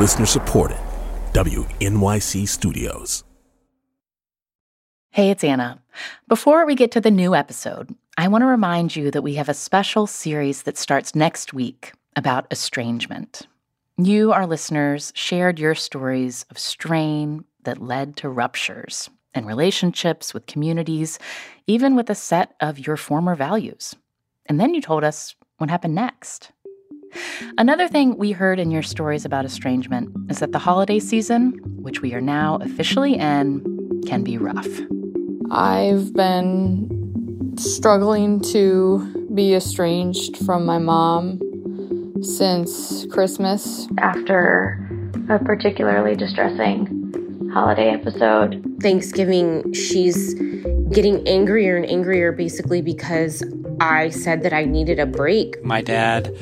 Listener supported. WNYC Studios. Hey, it's Anna. Before we get to the new episode, I want to remind you that we have a special series that starts next week about estrangement. You, our listeners, shared your stories of strain that led to ruptures and relationships with communities, even with a set of your former values. And then you told us what happened next. Another thing we heard in your stories about estrangement is that the holiday season, which we are now officially in, can be rough. I've been struggling to be estranged from my mom since Christmas. After a particularly distressing holiday episode, Thanksgiving, she's getting angrier and angrier basically because I said that I needed a break. My dad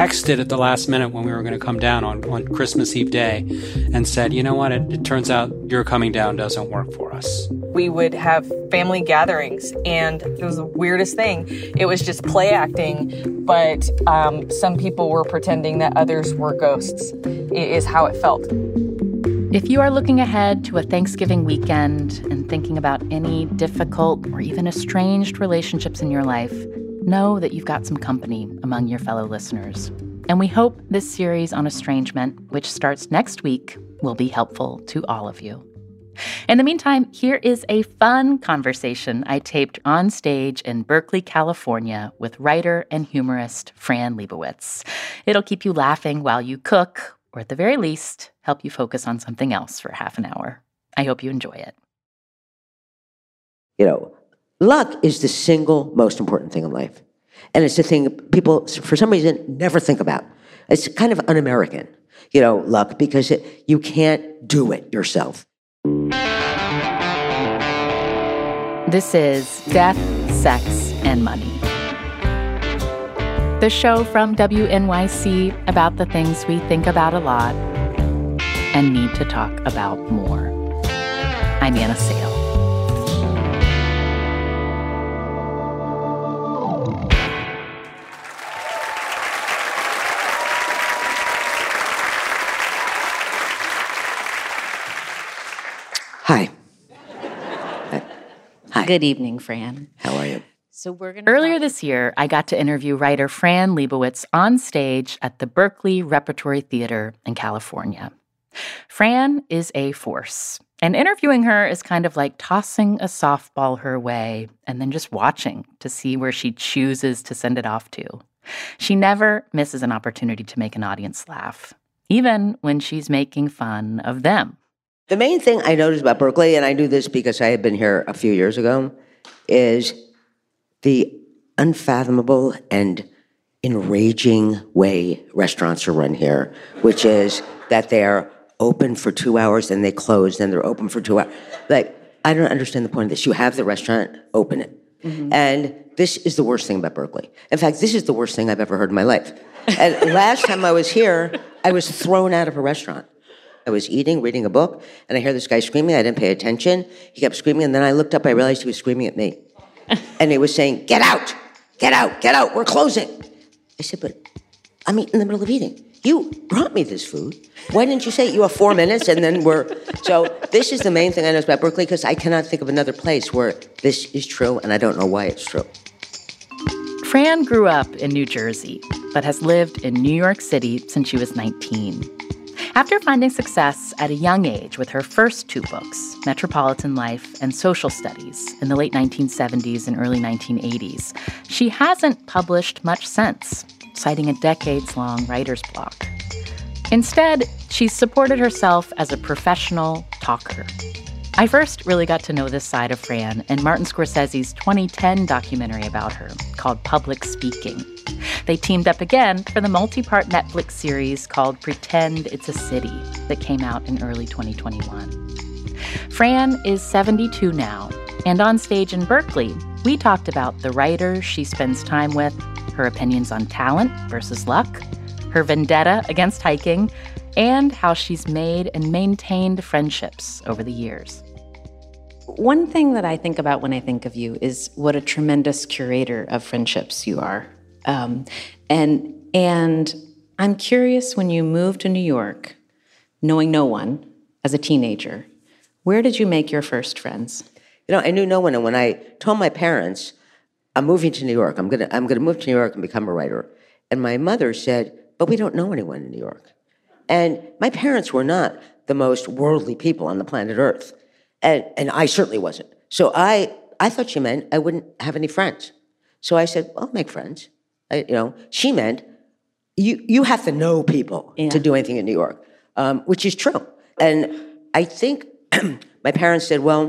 texted at the last minute when we were going to come down on, on Christmas Eve day and said, you know what, it, it turns out your coming down doesn't work for us. We would have family gatherings, and it was the weirdest thing. It was just play acting, but um, some people were pretending that others were ghosts, is how it felt. If you are looking ahead to a Thanksgiving weekend and thinking about any difficult or even estranged relationships in your life, know that you've got some company among your fellow listeners. And we hope this series on estrangement, which starts next week, will be helpful to all of you. In the meantime, here is a fun conversation I taped on stage in Berkeley, California with writer and humorist Fran Lebowitz. It'll keep you laughing while you cook, or at the very least, help you focus on something else for half an hour. I hope you enjoy it. You know, luck is the single most important thing in life. And it's the thing people, for some reason, never think about. It's kind of un American, you know, luck, because it, you can't do it yourself. This is Death, Sex, and Money. The show from WNYC about the things we think about a lot and need to talk about more. I'm Anna Sale. Hi. Good evening, Fran. How are you? So we're going Earlier this year, I got to interview writer Fran Lebowitz on stage at the Berkeley Repertory Theater in California. Fran is a force, and interviewing her is kind of like tossing a softball her way and then just watching to see where she chooses to send it off to. She never misses an opportunity to make an audience laugh, even when she's making fun of them. The main thing I noticed about Berkeley, and I knew this because I had been here a few years ago, is the unfathomable and enraging way restaurants are run here, which is that they're open for two hours and they close, then they're open for two hours. Like, I don't understand the point of this. You have the restaurant, open it. Mm-hmm. And this is the worst thing about Berkeley. In fact, this is the worst thing I've ever heard in my life. And last time I was here, I was thrown out of a restaurant. I was eating, reading a book, and I hear this guy screaming. I didn't pay attention. He kept screaming, and then I looked up. I realized he was screaming at me. and he was saying, Get out! Get out! Get out! We're closing! I said, But I'm eating in the middle of eating. You brought me this food. Why didn't you say? You have four minutes and then we're. So, this is the main thing I know about Berkeley because I cannot think of another place where this is true and I don't know why it's true. Fran grew up in New Jersey, but has lived in New York City since she was 19. After finding success at a young age with her first two books, Metropolitan Life and Social Studies, in the late 1970s and early 1980s, she hasn't published much since, citing a decades long writer's block. Instead, she's supported herself as a professional talker. I first really got to know this side of Fran in Martin Scorsese's 2010 documentary about her called Public Speaking. They teamed up again for the multi part Netflix series called Pretend It's a City that came out in early 2021. Fran is 72 now, and on stage in Berkeley, we talked about the writers she spends time with, her opinions on talent versus luck, her vendetta against hiking, and how she's made and maintained friendships over the years. One thing that I think about when I think of you is what a tremendous curator of friendships you are. Um, and and I'm curious when you moved to New York knowing no one as a teenager, where did you make your first friends? You know, I knew no one, and when I told my parents, I'm moving to New York, I'm gonna, I'm gonna move to New York and become a writer, and my mother said, but we don't know anyone in New York. And my parents were not the most worldly people on the planet Earth. And, and I certainly wasn't. So I, I thought she meant I wouldn't have any friends. So I said, well, I'll make friends. I, you know, she meant you, you have to know people Yeah. to do anything in New York, um, which is true. And I think my parents said, well,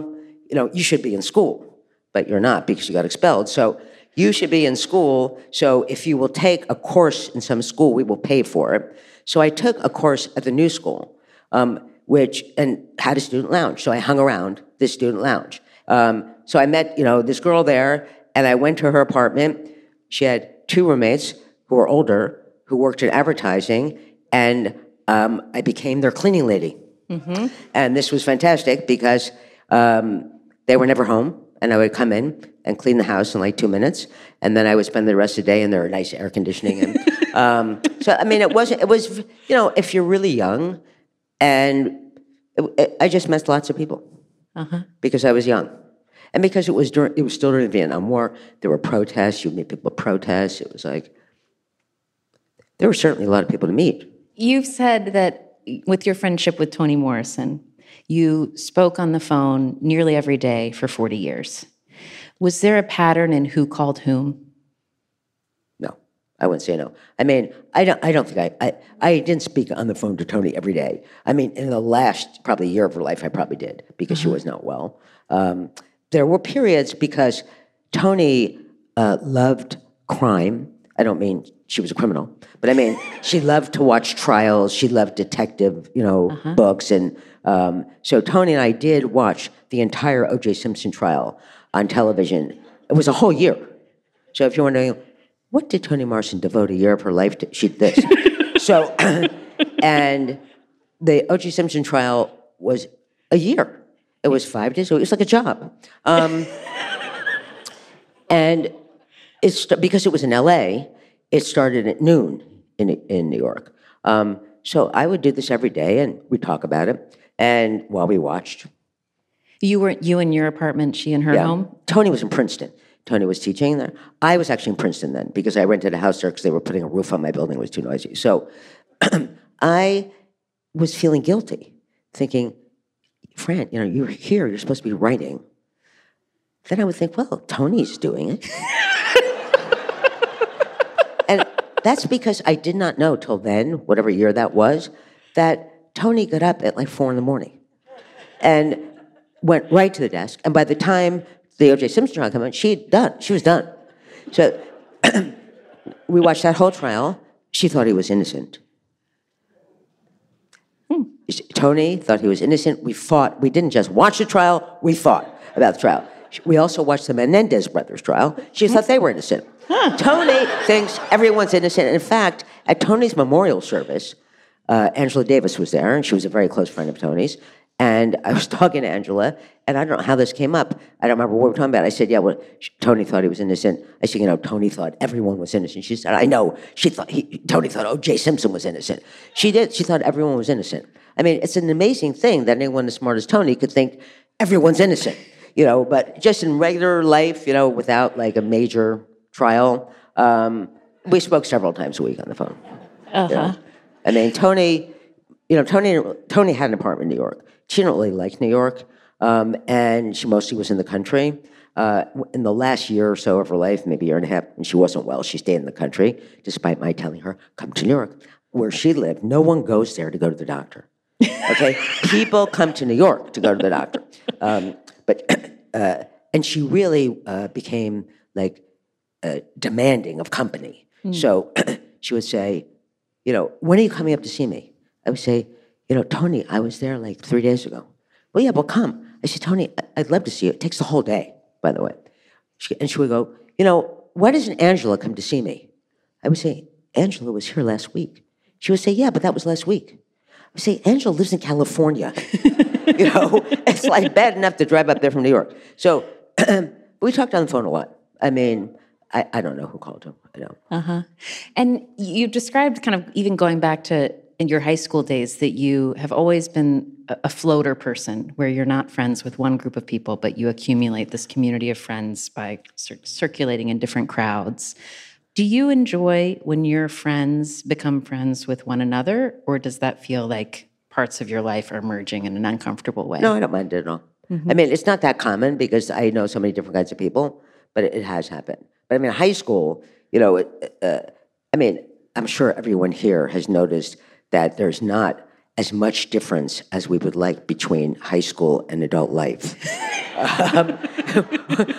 you know, you should be in school, but you're not because you got expelled. So you should be in school. So if you will take a course in some school, we will pay for it. So I took a course at the new school, um, which and had a student lounge. So I hung around this student lounge. Um, so I met, you know, this girl there, and I went to her apartment. She had two roommates who were older, who worked in advertising, and um, I became their cleaning lady. And this was fantastic because um, they were never home, and I would come in and clean the house in like two minutes, and then I would spend the rest of the day in their nice air conditioning. And um, so, I mean, it wasn't. It was, you know, if you're really young, and it, it- I just met lots of people because I was young. And because it was during, it was still during the Vietnam War, there were protests. You meet people at protests. It was like there were certainly a lot of people to meet. You've said that with your friendship with Toni Morrison, you spoke on the phone nearly every day for 40 years. Was there a pattern in who called whom? No, I wouldn't say no. I mean, I don't. I don't think I. I, I didn't speak on the phone to Toni every day. I mean, in the last probably year of her life, I probably did because she was not well. Um, there were periods because Toni uh, loved crime. I don't mean she was a criminal, but I mean she loved to watch trials. She loved detective, you know, books, and um, so Toni and I did watch the entire O.J. Simpson trial on television. It was a whole year. So if you're wondering, what did Toni Morrison devote a year of her life to? She did this. so, and the O.J. Simpson trial was a year. It was five days. So it was like a job. Um, and it's because it was in L.A. It started at noon in in New York. Um, so I would do this every day, and we'd talk about it. And while we watched, You were you in your apartment, she in her yeah. home? Toni was in Princeton. Toni was teaching there. I was actually in Princeton then because I rented a house there because they were putting a roof on my building. It was too noisy. So I was feeling guilty, thinking, Fran, you know, you're here. You're supposed to be writing. Then I would think, well, Toni's doing it. and that's because I did not know till then, whatever year that was, that Toni got up at like four in the morning and went right to the desk. And by the time the O.J. Simpson trial came out, she done. She was done. So we watched that whole trial. She thought he was innocent. Hmm. Toni thought he was innocent. We fought. We didn't just watch the trial. We fought about the trial. We also watched the Menendez brothers trial. She thought they were innocent. Toni thinks everyone's innocent. In fact, at Toni's memorial service, uh, Angela Davis was there, and she was a very close friend of Toni's. And I was talking to Angela, and I don't know how this came up. I don't remember what we were talking about. I said, "Yeah, well, Toni thought he was innocent." I said, "You know, Toni thought everyone was innocent." She said, "I know." She thought he, Toni thought O.J. Simpson was innocent. She did. She thought everyone was innocent. I mean, it's an amazing thing that anyone as smart as Toni could think everyone's innocent. You know, but just in regular life, you know, without like a major trial, um, we spoke several times a week on the phone. Uh you know. I mean, Toni, you know, Toni, Toni had an apartment in New York. She didn't really like New York, um, and she mostly was in the country. Uh, in the last year or so of her life, maybe a year and a half, and she wasn't well, she stayed in the country, despite my telling her, come to New York. Where she lived, no one goes there to go to the doctor. Okay? People come to New York to go to the doctor. Um, but, uh, and she really uh, became like uh, demanding of company. So she would say, you know, when are you coming up to see me? I would say, you know, Toni, I was there like three days ago. Well, yeah, well, come. I said, Toni, I'd love to see you. It takes the whole day, by the way. She, and she would go, you know, why doesn't Angela come to see me? I would say, Angela was here last week. She would say, yeah, but that was last week. I would say, Angela lives in California. you know, it's like bad enough to drive up there from New York. So we talked on the phone a lot. I mean, I, I don't know who called him. I don't. Uh huh. And you described kind of even going back to in your high school days that you have always been a, floater person where you're not friends with one group of people, but you accumulate this community of friends by cir- circulating in different crowds. Do you enjoy when your friends become friends with one another, or does that feel like parts of your life are merging in an uncomfortable way? No, I don't mind it at all. I mean, it's not that common because I know so many different kinds of people, but it, it has happened. But I mean, high school, you know, uh, I mean, I'm sure everyone here has noticed that there's not as much difference as we would like between high school and adult life. um,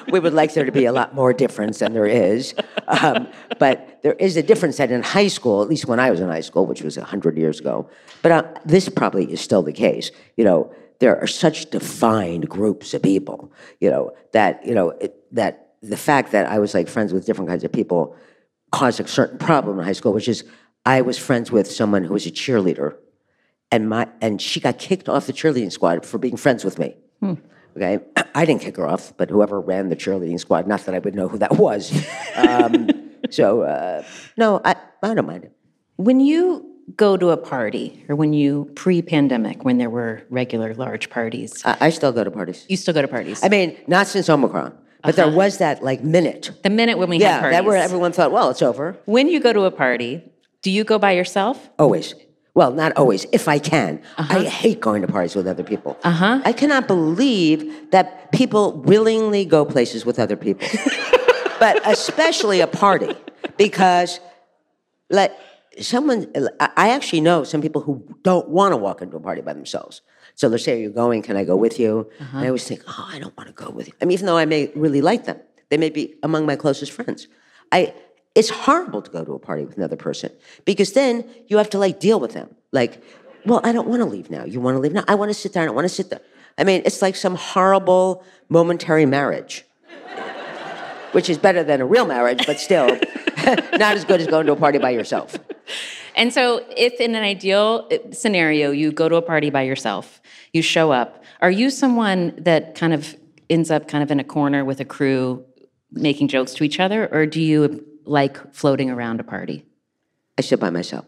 we would like there to be a lot more difference than there is. Um, but there is a difference that in high school, at least when I was in high school, which was 100 years ago, but uh, this probably is still the case. You know, there are such defined groups of people, you know, that, you know, it, that the fact that I was like friends with different kinds of people caused a certain problem in high school, which is I was friends with someone who was a cheerleader, and my and she got kicked off the cheerleading squad for being friends with me. Okay, I didn't kick her off, but whoever ran the cheerleading squad, not that I would know who that was. Um, so uh, no, I I don't mind it. When you go to a party, or when you pre-pandemic, when there were regular large parties, I, I still go to parties. you still go to parties. I mean, not since Omicron, but there was that like minute. the minute when we had Yeah, parties. that where everyone thought, well, it's over. when you go to a party, do you go by yourself? Always. Well, not always, if I can. I hate going to parties with other people. Uh-huh. I cannot believe that people willingly go places with other people, but especially a party, because like someone, I actually know some people who don't want to walk into a party by themselves. So they'll say, Are you going? Can I go with you? And I always think, Oh, I don't want to go with you. I mean, even though I may really like them, they may be among my closest friends. I, it's horrible to go to a party with another person because then you have to like deal with them. Like, well, I don't want to leave now. You want to leave now? I want to sit there. I don't want to sit there. I mean, it's like some horrible momentary marriage, which is better than a real marriage, but still not as good as going to a party by yourself. And so, if in an ideal uh, scenario you go to a party by yourself, you show up, are you someone that kind of ends up kind of in a corner with a crew making jokes to each other, or do you like floating around a party? I sit by myself.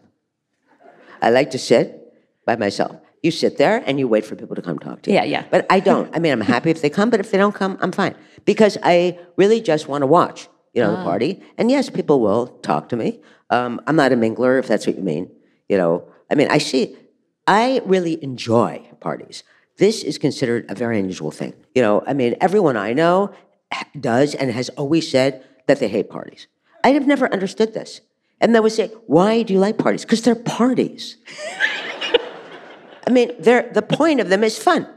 I like to sit by myself. You sit there and you wait for people to come talk to you. Yeah, yeah. But I don't. I mean, I'm happy if they come, but if they don't come, I'm fine. Because I really just want to watch, you know, the party. And yes, people will talk to me. Um, I'm not a mingler, if that's what you mean. You know, I mean, I see, I really enjoy parties. This is considered a very unusual thing. You know, I mean, everyone I know does and has always said that they hate parties. I have never understood this. And they would say, Why do you like parties? Because they're parties. I mean, they're, the point of them is fun.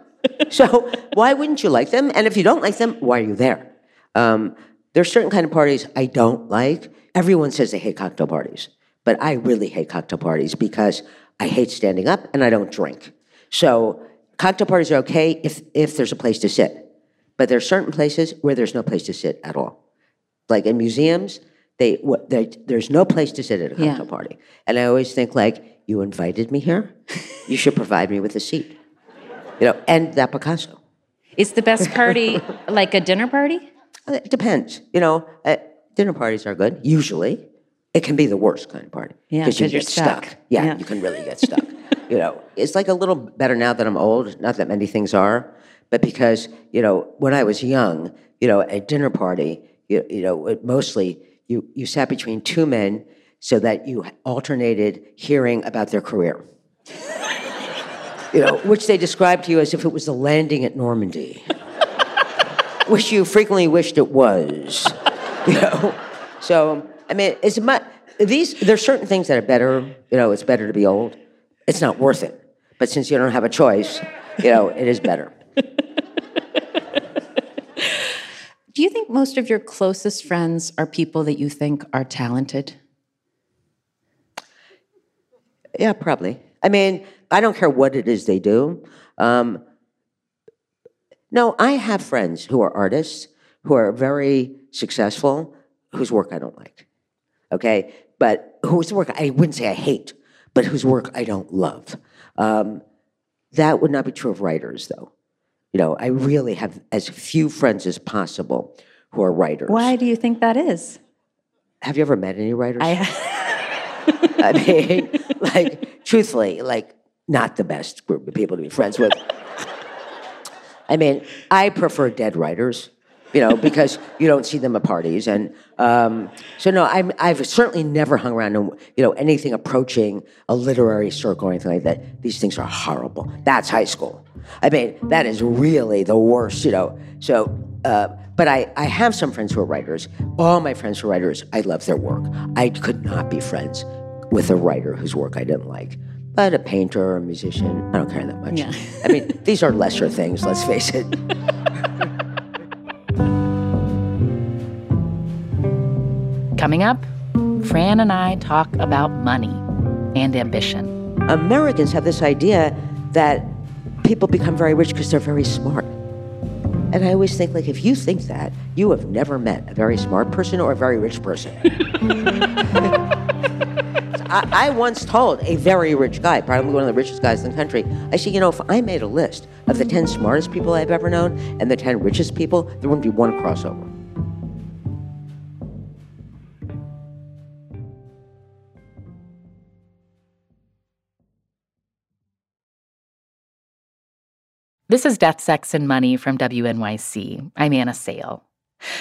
So why wouldn't you like them? And if you don't like them, why are you there? Um, there's certain kind of parties I don't like. Everyone says they hate cocktail parties, but I really hate cocktail parties because I hate standing up and I don't drink. So cocktail parties are okay if, if there's a place to sit, but there are certain places where there's no place to sit at all. Like in museums, they, they there's no place to sit at a Yeah. cocktail party, and I always think like, you invited me here, you should provide me with a seat, you know, and that Picasso. Is the best party like a dinner party? Uh, It depends. You know, uh, dinner parties are good, usually. It can be the worst kind of party. Yeah, you get stuck. stuck. Yeah, Yeah. you can really get stuck. you know, it's like a little better now that I'm old. Not that many things are, but because, you know, when I was young, you know, at a dinner party, you, you know, it mostly you, you sat between two men so that you alternated hearing about their career. you know, which they described to you as if it was the landing at Normandy which you frequently wished it was. You know, so I mean, it's much. These there's certain things that are better. You know, it's better to be old. It's not worth it. But since you don't have a choice, you know, it is better. Do you think most of your closest friends are people that you think are talented? Yeah, probably. I mean, I don't care what it is they do. Um, no, I have friends who are artists who are very successful, whose work I don't like. Okay, but whose work I wouldn't say I hate, but whose work I don't love. Um, that would not be true of writers, though. You know, I really have as few friends as possible who are writers. Why do you think that is? Have you ever met any writers? I I mean, like, truthfully, like, not the best group of people to be friends with. I mean, I prefer dead writers, you know, because you don't see them at parties. And um, so, no, I'm, I've certainly never hung around, you know, anything approaching a literary circle or anything like that. These things are horrible. That's high school. I mean, that is really the worst, you know. So, uh, but I, I have some friends who are writers. All my friends who are writers, I love their work. I could not be friends with a writer whose work I didn't like. But a painter or a musician, I don't care that much. Yeah. I mean, these are lesser things, let's face it. Coming up, Fran and I talk about money and ambition. Americans have this idea that people become very rich because they're very smart. And I always think, like, if you think that, you have never met a very smart person or a very rich person. I, I, once told a very rich guy, probably one of the richest guys in the country, I said, you know, if I made a list of the 10 smartest people I've ever known and the 10 richest people, there wouldn't be one crossover. This is Death, Sex, and Money from WNYC. I'm Anna Sale.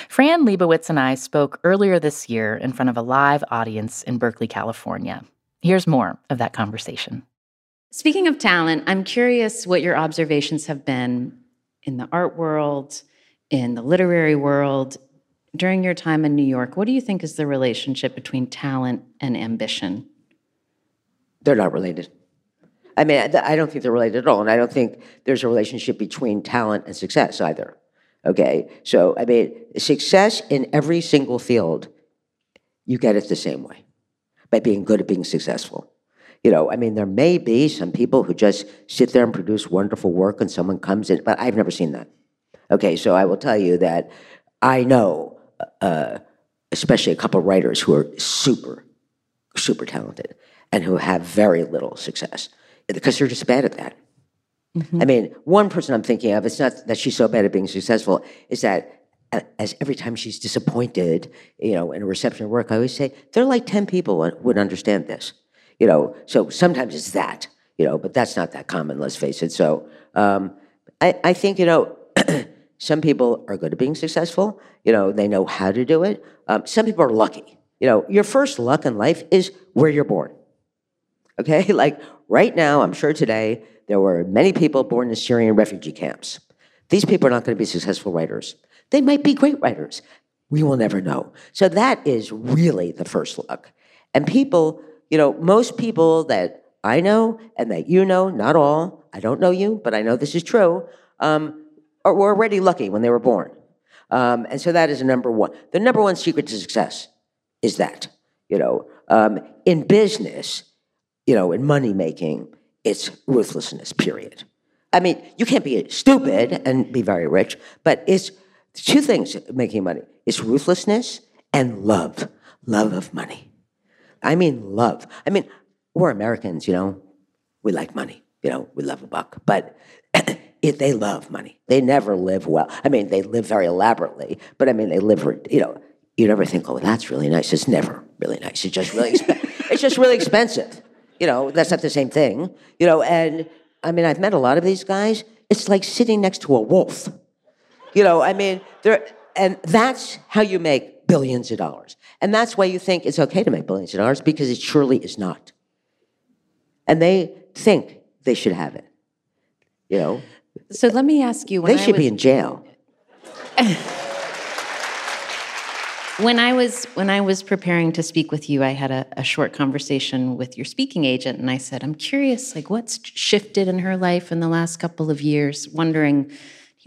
Fran Lebowitz and I spoke earlier this year in front of a live audience in Berkeley, California. Here's more of that conversation. Speaking of talent, I'm curious what your observations have been in the art world, in the literary world, during your time in New York. What do you think is the relationship between talent and ambition? They're not related. I mean, I don't think they're related at all. And I don't think there's a relationship between talent and success either. Okay? So, I mean, success in every single field, you get it the same way by being good at being successful. You know, I mean, there may be some people who just sit there and produce wonderful work and someone comes in, but I've never seen that. Okay, so I will tell you that I know, uh, especially a couple writers who are super, super talented and who have very little success because they're just bad at that. Mm-hmm. I mean, one person I'm thinking of, it's not that she's so bad at being successful, is that as every time she's disappointed, you know, in a reception of work, I always say, there are like 10 people would understand this, you know. So sometimes it's that, you know, but that's not that common, let's face it. So um, I, I think, you know, some people are good at being successful, you know, they know how to do it. Um, some people are lucky. You know, your first luck in life is where you're born. Okay? Like right now, I'm sure today, there were many people born in Syrian refugee camps. These people are not going to be successful writers. They might be great writers. We will never know. So that is really the first look. And people, you know, most people that I know and that you know, not all, I don't know you, but I know this is true, um, are, were already lucky when they were born. Um, and so that is number one. The number one secret to success is that, you know, um, in business, you know, in money making, it's ruthlessness, period. I mean, you can't be stupid and be very rich, but it's two things making money it's ruthlessness and love, love of money. I mean, love. I mean, we're Americans, you know, we like money, you know, we love a buck, but it, they love money. They never live well. I mean, they live very elaborately, but I mean, they live, you know, you never think, oh, that's really nice. It's never really nice. It's just really, exp- it's just really expensive. You know, that's not the same thing. You know, and I mean, I've met a lot of these guys. It's like sitting next to a wolf. You know, I mean, there, and that's how you make billions of dollars. And that's why you think it's okay to make billions of dollars because it surely is not. And they think they should have it. You know. So let me ask you. When they should was... be in jail. When I was when I was preparing to speak with you, I had a, a, short conversation with your speaking agent, and I said, "I'm curious, like what's shifted in her life in the last couple of years?" Wondering,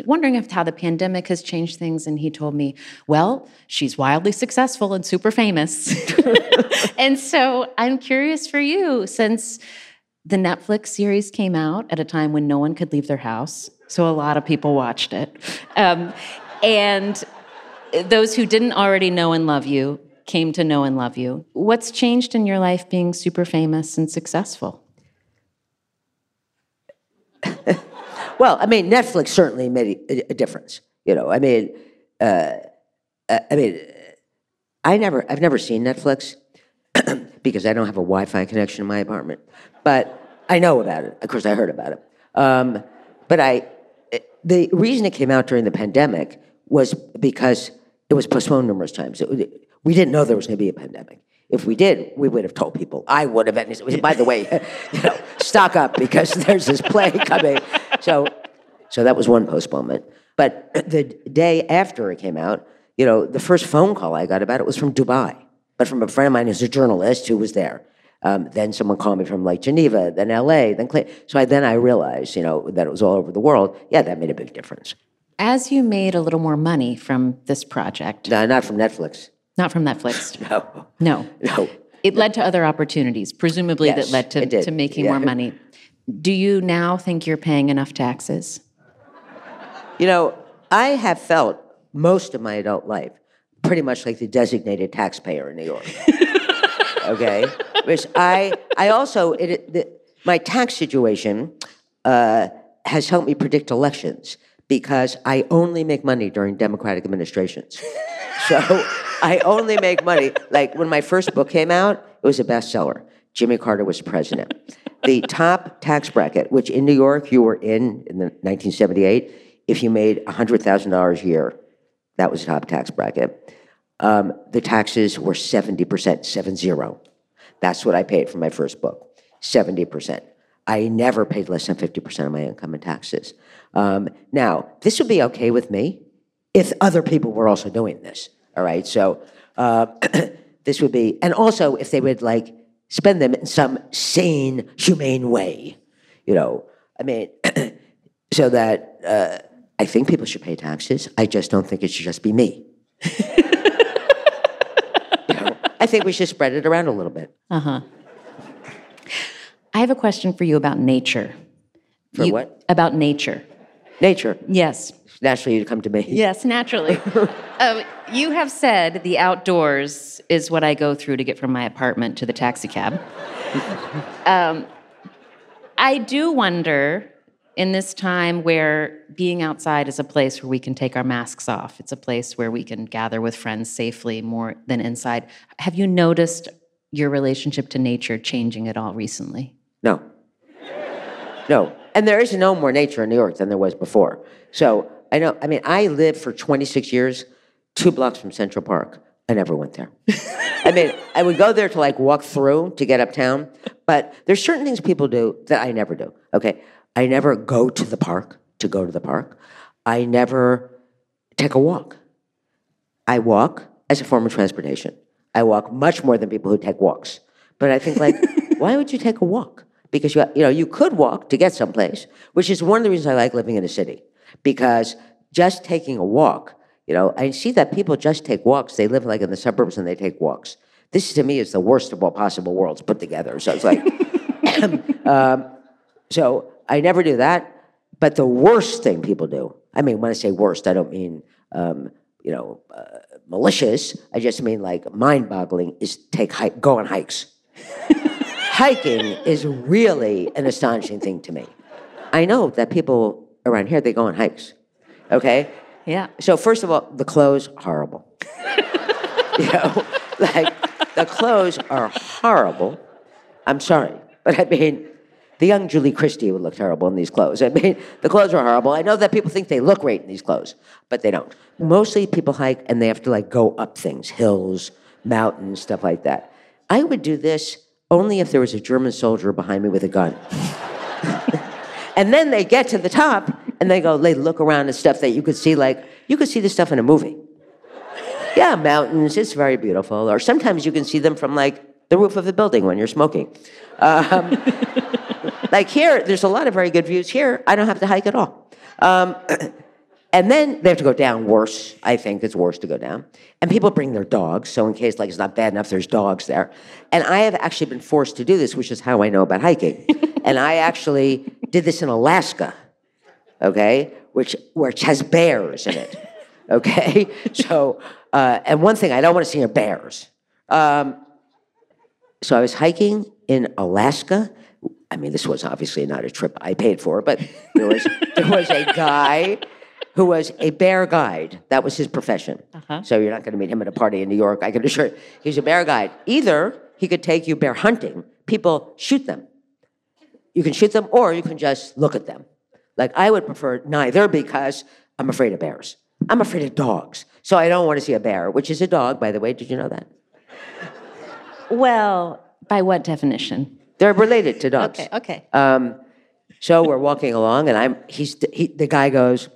wondering if how the pandemic has changed things. And he told me, "Well, she's wildly successful and super famous." and so I'm curious for you, since the Netflix series came out at a time when no one could leave their house, so a lot of people watched it, um, and those who didn't already know and love you came to know and love you. What's changed in your life being super famous and successful? well, I mean, Netflix certainly made a, difference. You know, I mean, uh, I mean, I never, I've never seen Netflix, because I don't have a Wi-Fi connection in my apartment. But I know about it. Of course, I heard about it. Um, but I, the reason it came out during the pandemic was because it was postponed numerous times. It, we didn't know there was going to be a pandemic. If we did, we would have told people. I would have. By the way, you know, stock up because there's this play coming. So, so that was one postponement. But the day after it came out, you know, the first phone call I got about it was from Dubai, but from a friend of mine who's a journalist who was there. Um, then someone called me from like Geneva, then LA, then Clay. So I, then I realized, you know, that it was all over the world. Yeah, that made a big difference. As you made a little more money from this project, No, not from Netflix. not from Netflix, No, no, no. it led to other opportunities, presumably that led to, to making Yeah. more money. Do you now think you're paying enough taxes? You know, I have felt most of my adult life pretty much like the designated taxpayer in New York. okay, which I I also it, the, my tax situation uh, has helped me predict elections because I only make money during Democratic administrations. So I only make money. Like when my first book came out, it was a bestseller. Jimmy Carter was president. The top tax bracket, which in New York you were in in the 1978, if you made $100,000 a year, that was the top tax bracket. Um, the taxes were 70%, seven zero. That's what I paid for my first book, 70%. I never paid less than 50% of my income in taxes. Um, now, this would be okay with me if other people were also doing this. All right, so uh, this would be, and also if they would like spend them in some sane, humane way. You know, I mean, so that uh, I think people should pay taxes. I just don't think it should just be me. You know, I think we should spread it around a little bit. Uh huh. I have a question for you about nature. For You- what? About nature. Nature. Yes. Naturally, you'd come to me. Yes, naturally. um, you have said the outdoors is what I go through to get from my apartment to the taxi cab. um, I do wonder in this time where being outside is a place where we can take our masks off, it's a place where we can gather with friends safely more than inside. Have you noticed your relationship to nature changing at all recently? No. No. And there is no more nature in New York than there was before. So I know, I mean, I lived for 26 years, two blocks from Central Park. I never went there. I mean, I would go there to like walk through to get uptown, but there's certain things people do that I never do. Okay. I never go to the park to go to the park. I never take a walk. I walk as a form of transportation. I walk much more than people who take walks. But I think like, why would you take a walk? Because you, you know, you could walk to get someplace, which is one of the reasons I like living in a city. Because just taking a walk, you know, I see that people just take walks. They live like in the suburbs and they take walks. This to me is the worst of all possible worlds put together. So it's like, um, so I never do that. But the worst thing people do, I mean, when I say worst, I don't mean, um, you know, uh, malicious. I just mean like mind-boggling is take hike, go on hikes. Hiking is really an astonishing thing to me. I know that people around here they go on hikes. Okay? Yeah. So first of all, the clothes horrible. you know, like the clothes are horrible. I'm sorry, but I mean, the young Julie Christie would look terrible in these clothes. I mean, the clothes are horrible. I know that people think they look great in these clothes, but they don't. Mostly people hike and they have to like go up things, hills, mountains, stuff like that. I would do this only if there was a German soldier behind me with a gun. and then they get to the top and they go, they look around at stuff that you could see, like, you could see this stuff in a movie. Yeah, mountains, it's very beautiful. Or sometimes you can see them from like the roof of the building when you're smoking. Um, like here, there's a lot of very good views. Here, I don't have to hike at all. Um, and then they have to go down worse. I think it's worse to go down. And people bring their dogs, so in case like it's not bad enough, there's dogs there. And I have actually been forced to do this, which is how I know about hiking. and I actually did this in Alaska, okay, which which has bears in it, okay. So, uh, and one thing I don't want to see are bears. Um, so I was hiking in Alaska. I mean, this was obviously not a trip I paid for, but there was there was a guy who was a bear guide. That was his profession. So you're not going to meet him at a party in New York. I can assure you, he's a bear guide. Either he could take you bear hunting. People shoot them. You can shoot them, or you can just look at them. Like I would prefer neither because I'm afraid of bears. I'm afraid of dogs. So I don't want to see a bear, which is a dog, by the way. Did you know that? Well, by what definition? They're related to dogs. Okay, okay. Um, so we're walking along, and I'm he's he, the guy goes.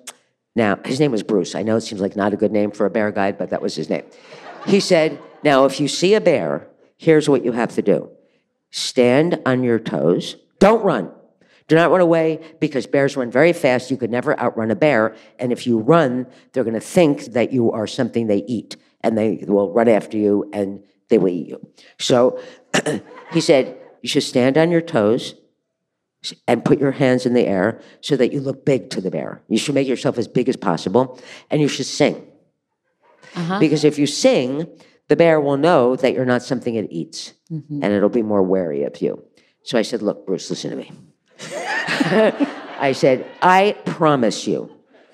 Now his name was Bruce. I know it seems like not a good name for a bear guide, but that was his name. He said, "Now if you see a bear, here's what you have to do: stand on your toes. Don't run. Do not run away because bears run very fast. You could never outrun a bear, and if you run, they're going to think that you are something they eat, and they will run after you and they will eat you." So he said, "You should stand on your toes." And put your hands in the air so that you look big to the bear. You should make yourself as big as possible, and you should sing. Uh-huh. Because if you sing, the bear will know that you're not something it eats, and it'll be more wary of you. So I said, Look, Bruce, listen to me. I said, I promise you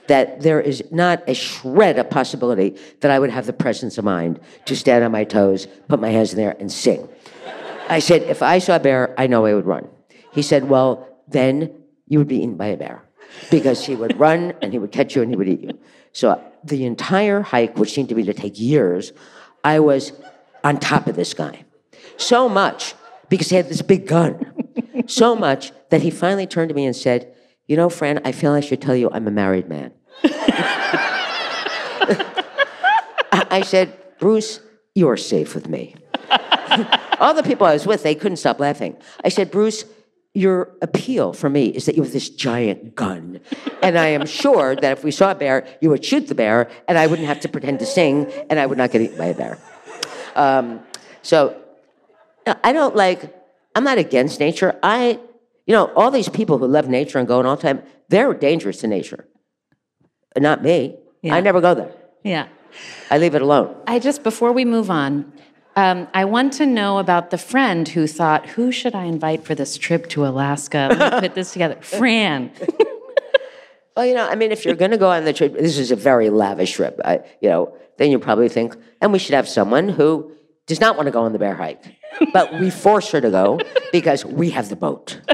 that there is not a shred of possibility that I would have the presence of mind to stand on my toes, put my hands in there, and sing. I said, if I saw a bear, I know I would run. He said, Well, then you would be eaten by a bear because he would run and he would catch you and he would eat you. So the entire hike, which seemed to me to take years, I was on top of this guy. So much because he had this big gun. so much that he finally turned to me and said, You know, Fran, I feel I should tell you I'm a married man. I said, Bruce, you're safe with me. All the people I was with, they couldn't stop laughing. I said, Bruce, your appeal for me is that you have this giant gun. And I am sure that if we saw a bear, you would shoot the bear, and I wouldn't have to pretend to sing, and I would not get eaten by a bear. Um, so I don't like, I'm not against nature. I, you know, all these people who love nature and go in all the time, they're dangerous to nature. Not me. Yeah. I never go there. Yeah. I leave it alone. I just, before we move on, um, I want to know about the friend who thought, who should I invite for this trip to Alaska? Let me put this together. Fran. Well, you know, I mean, if you're going to go on the trip, this is a very lavish trip. I, you know, then you probably think, and we should have someone who does not want to go on the bear hike, but we force her to go because we have the boat.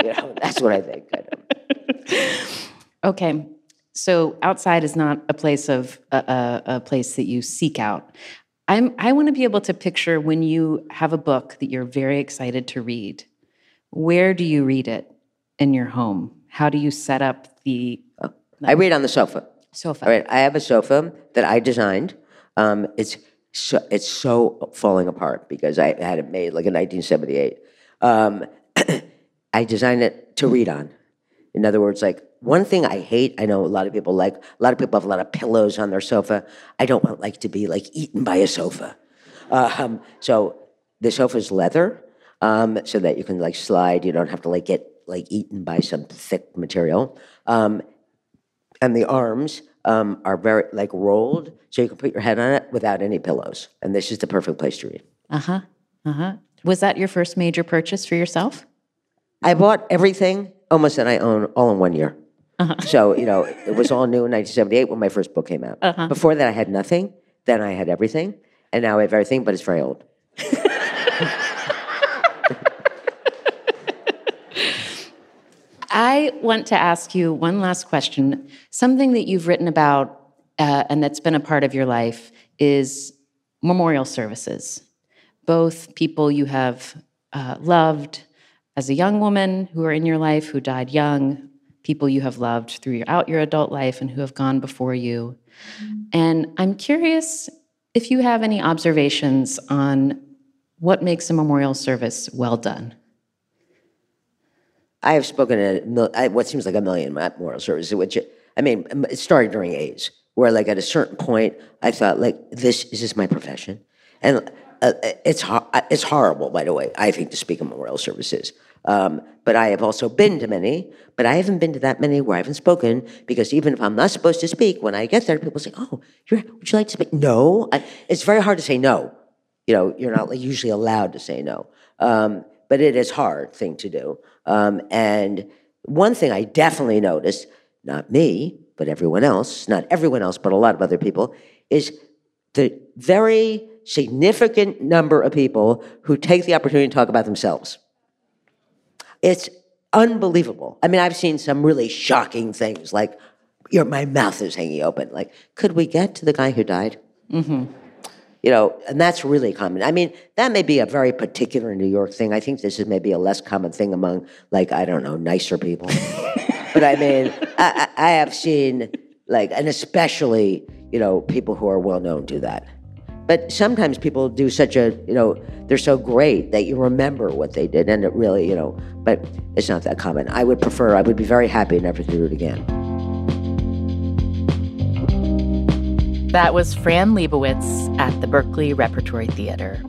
You know, that's what I think. Of. Okay. So outside is not a place of a, a, a place that you seek out. I'm, I want to be able to picture when you have a book that you're very excited to read. Where do you read it in your home? How do you set up the I read on the sofa. sofa? All right, I have a sofa that I designed. Um, it's so, it's so falling apart because I had it made like in 1978. Um, I designed it to read on. In other words, like one thing I hate, I know a lot of people like, a lot of people have a lot of pillows on their sofa. I don't want like to be like eaten by a sofa. Um, so the sofa is leather, um, so that you can like slide. You don't have to like get like eaten by some thick material. Um, and the arms um, are very like rolled, so you can put your head on it without any pillows. And this is the perfect place to read. Uh huh. Uh huh. Was that your first major purchase for yourself? I bought everything almost that I own all in one year. So you know, it was all new in 1978 when my first book came out. Before that, I had nothing. Then I had everything, and now I have everything, but it's very old. I want to ask you one last question. Something that you've written about uh, and that's been a part of your life is memorial services. Both people you have uh, loved as a young woman who are in your life who died young, people you have loved throughout your adult life and who have gone before you. And I'm curious if you have any observations on what makes a memorial service well done. I have spoken at what seems like a million memorial services, which I mean, it started during AIDS, where like at a certain point, I thought like, this is this my profession, and uh, it's ho- it's horrible, by the way. I think to speak of memorial services, um, but I have also been to many, but I haven't been to that many where I haven't spoken because even if I'm not supposed to speak, when I get there, people say, "Oh, would you like to speak?" No, I, it's very hard to say no. You know, you're not usually allowed to say no. Um, but it is hard thing to do. Um, and one thing I definitely noticed, not me, but everyone else, not everyone else, but a lot of other people, is the very significant number of people who take the opportunity to talk about themselves. It's unbelievable. I mean, I've seen some really shocking things like, your, my mouth is hanging open. Like, could we get to the guy who died? Mm-hmm. You know, and that's really common. I mean, that may be a very particular New York thing. I think this is maybe a less common thing among, like, I don't know, nicer people. but I mean, I, I have seen, like, and especially, you know, people who are well known do that. But sometimes people do such a, you know, they're so great that you remember what they did, and it really, you know, but it's not that common. I would prefer, I would be very happy never to do it again. That was Fran Lebowitz at the Berkeley Repertory Theater.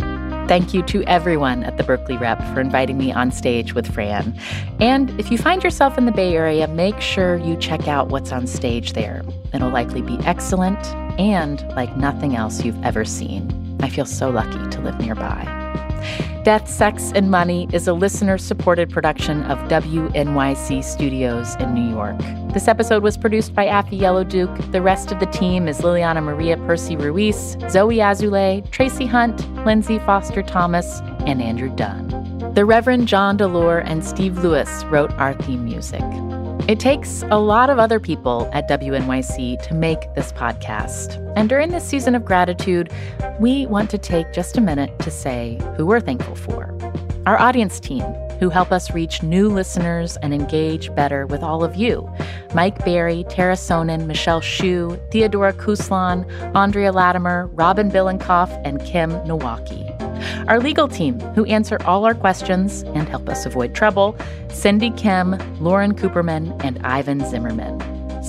Thank you to everyone at the Berkeley Rep for inviting me on stage with Fran. And if you find yourself in the Bay Area, make sure you check out what's on stage there. It'll likely be excellent and like nothing else you've ever seen. I feel so lucky to live nearby. Death, Sex, and Money is a listener supported production of WNYC Studios in New York. This episode was produced by Afi Yellow Duke. The rest of the team is Liliana Maria Percy Ruiz, Zoe Azulay, Tracy Hunt, Lindsay Foster Thomas, and Andrew Dunn. The Reverend John Delore and Steve Lewis wrote our theme music. It takes a lot of other people at WNYC to make this podcast. And during this season of gratitude, we want to take just a minute to say who we're thankful for. Our audience team, who help us reach new listeners and engage better with all of you. Mike Barry, Tara Sonin, Michelle Shu, Theodora Kuslan, Andrea Latimer, Robin Billenkoff, and Kim Nowacki. Our legal team, who answer all our questions and help us avoid trouble Cindy Kim, Lauren Cooperman, and Ivan Zimmerman.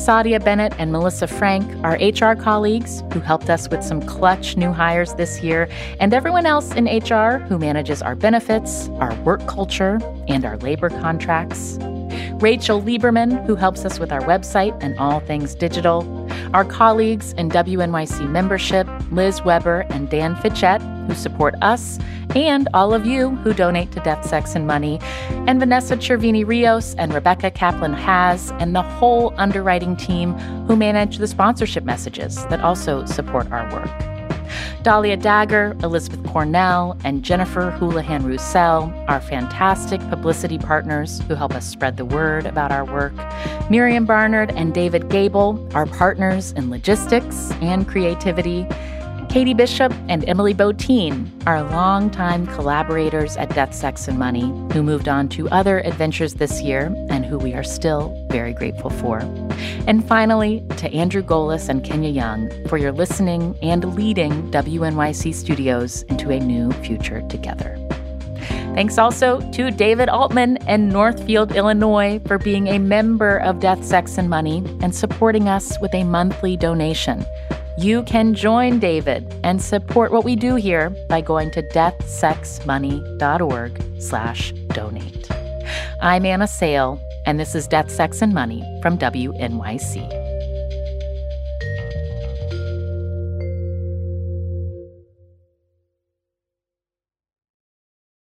Sadia Bennett and Melissa Frank, our HR colleagues who helped us with some clutch new hires this year, and everyone else in HR who manages our benefits, our work culture, and our labor contracts. Rachel Lieberman, who helps us with our website and all things digital. Our colleagues in WNYC membership, Liz Weber and Dan Fitchett, who support us, and all of you who donate to Death, Sex, and Money, and Vanessa Cervini Rios and Rebecca Kaplan Has, and the whole underwriting team who manage the sponsorship messages that also support our work. Dahlia Dagger, Elizabeth Cornell, and Jennifer Houlihan Roussel are fantastic publicity partners who help us spread the word about our work. Miriam Barnard and David Gable are partners in logistics and creativity. Katie Bishop and Emily Botein are longtime collaborators at Death, Sex, and Money who moved on to other adventures this year and who we are still very grateful for. And finally, to Andrew Golis and Kenya Young for your listening and leading WNYC Studios into a new future together. Thanks also to David Altman and Northfield, Illinois, for being a member of Death, Sex, and Money and supporting us with a monthly donation. You can join David and support what we do here by going to deathsexmoney.org slash donate. I'm Anna Sale, and this is Death, Sex, and Money from WNYC.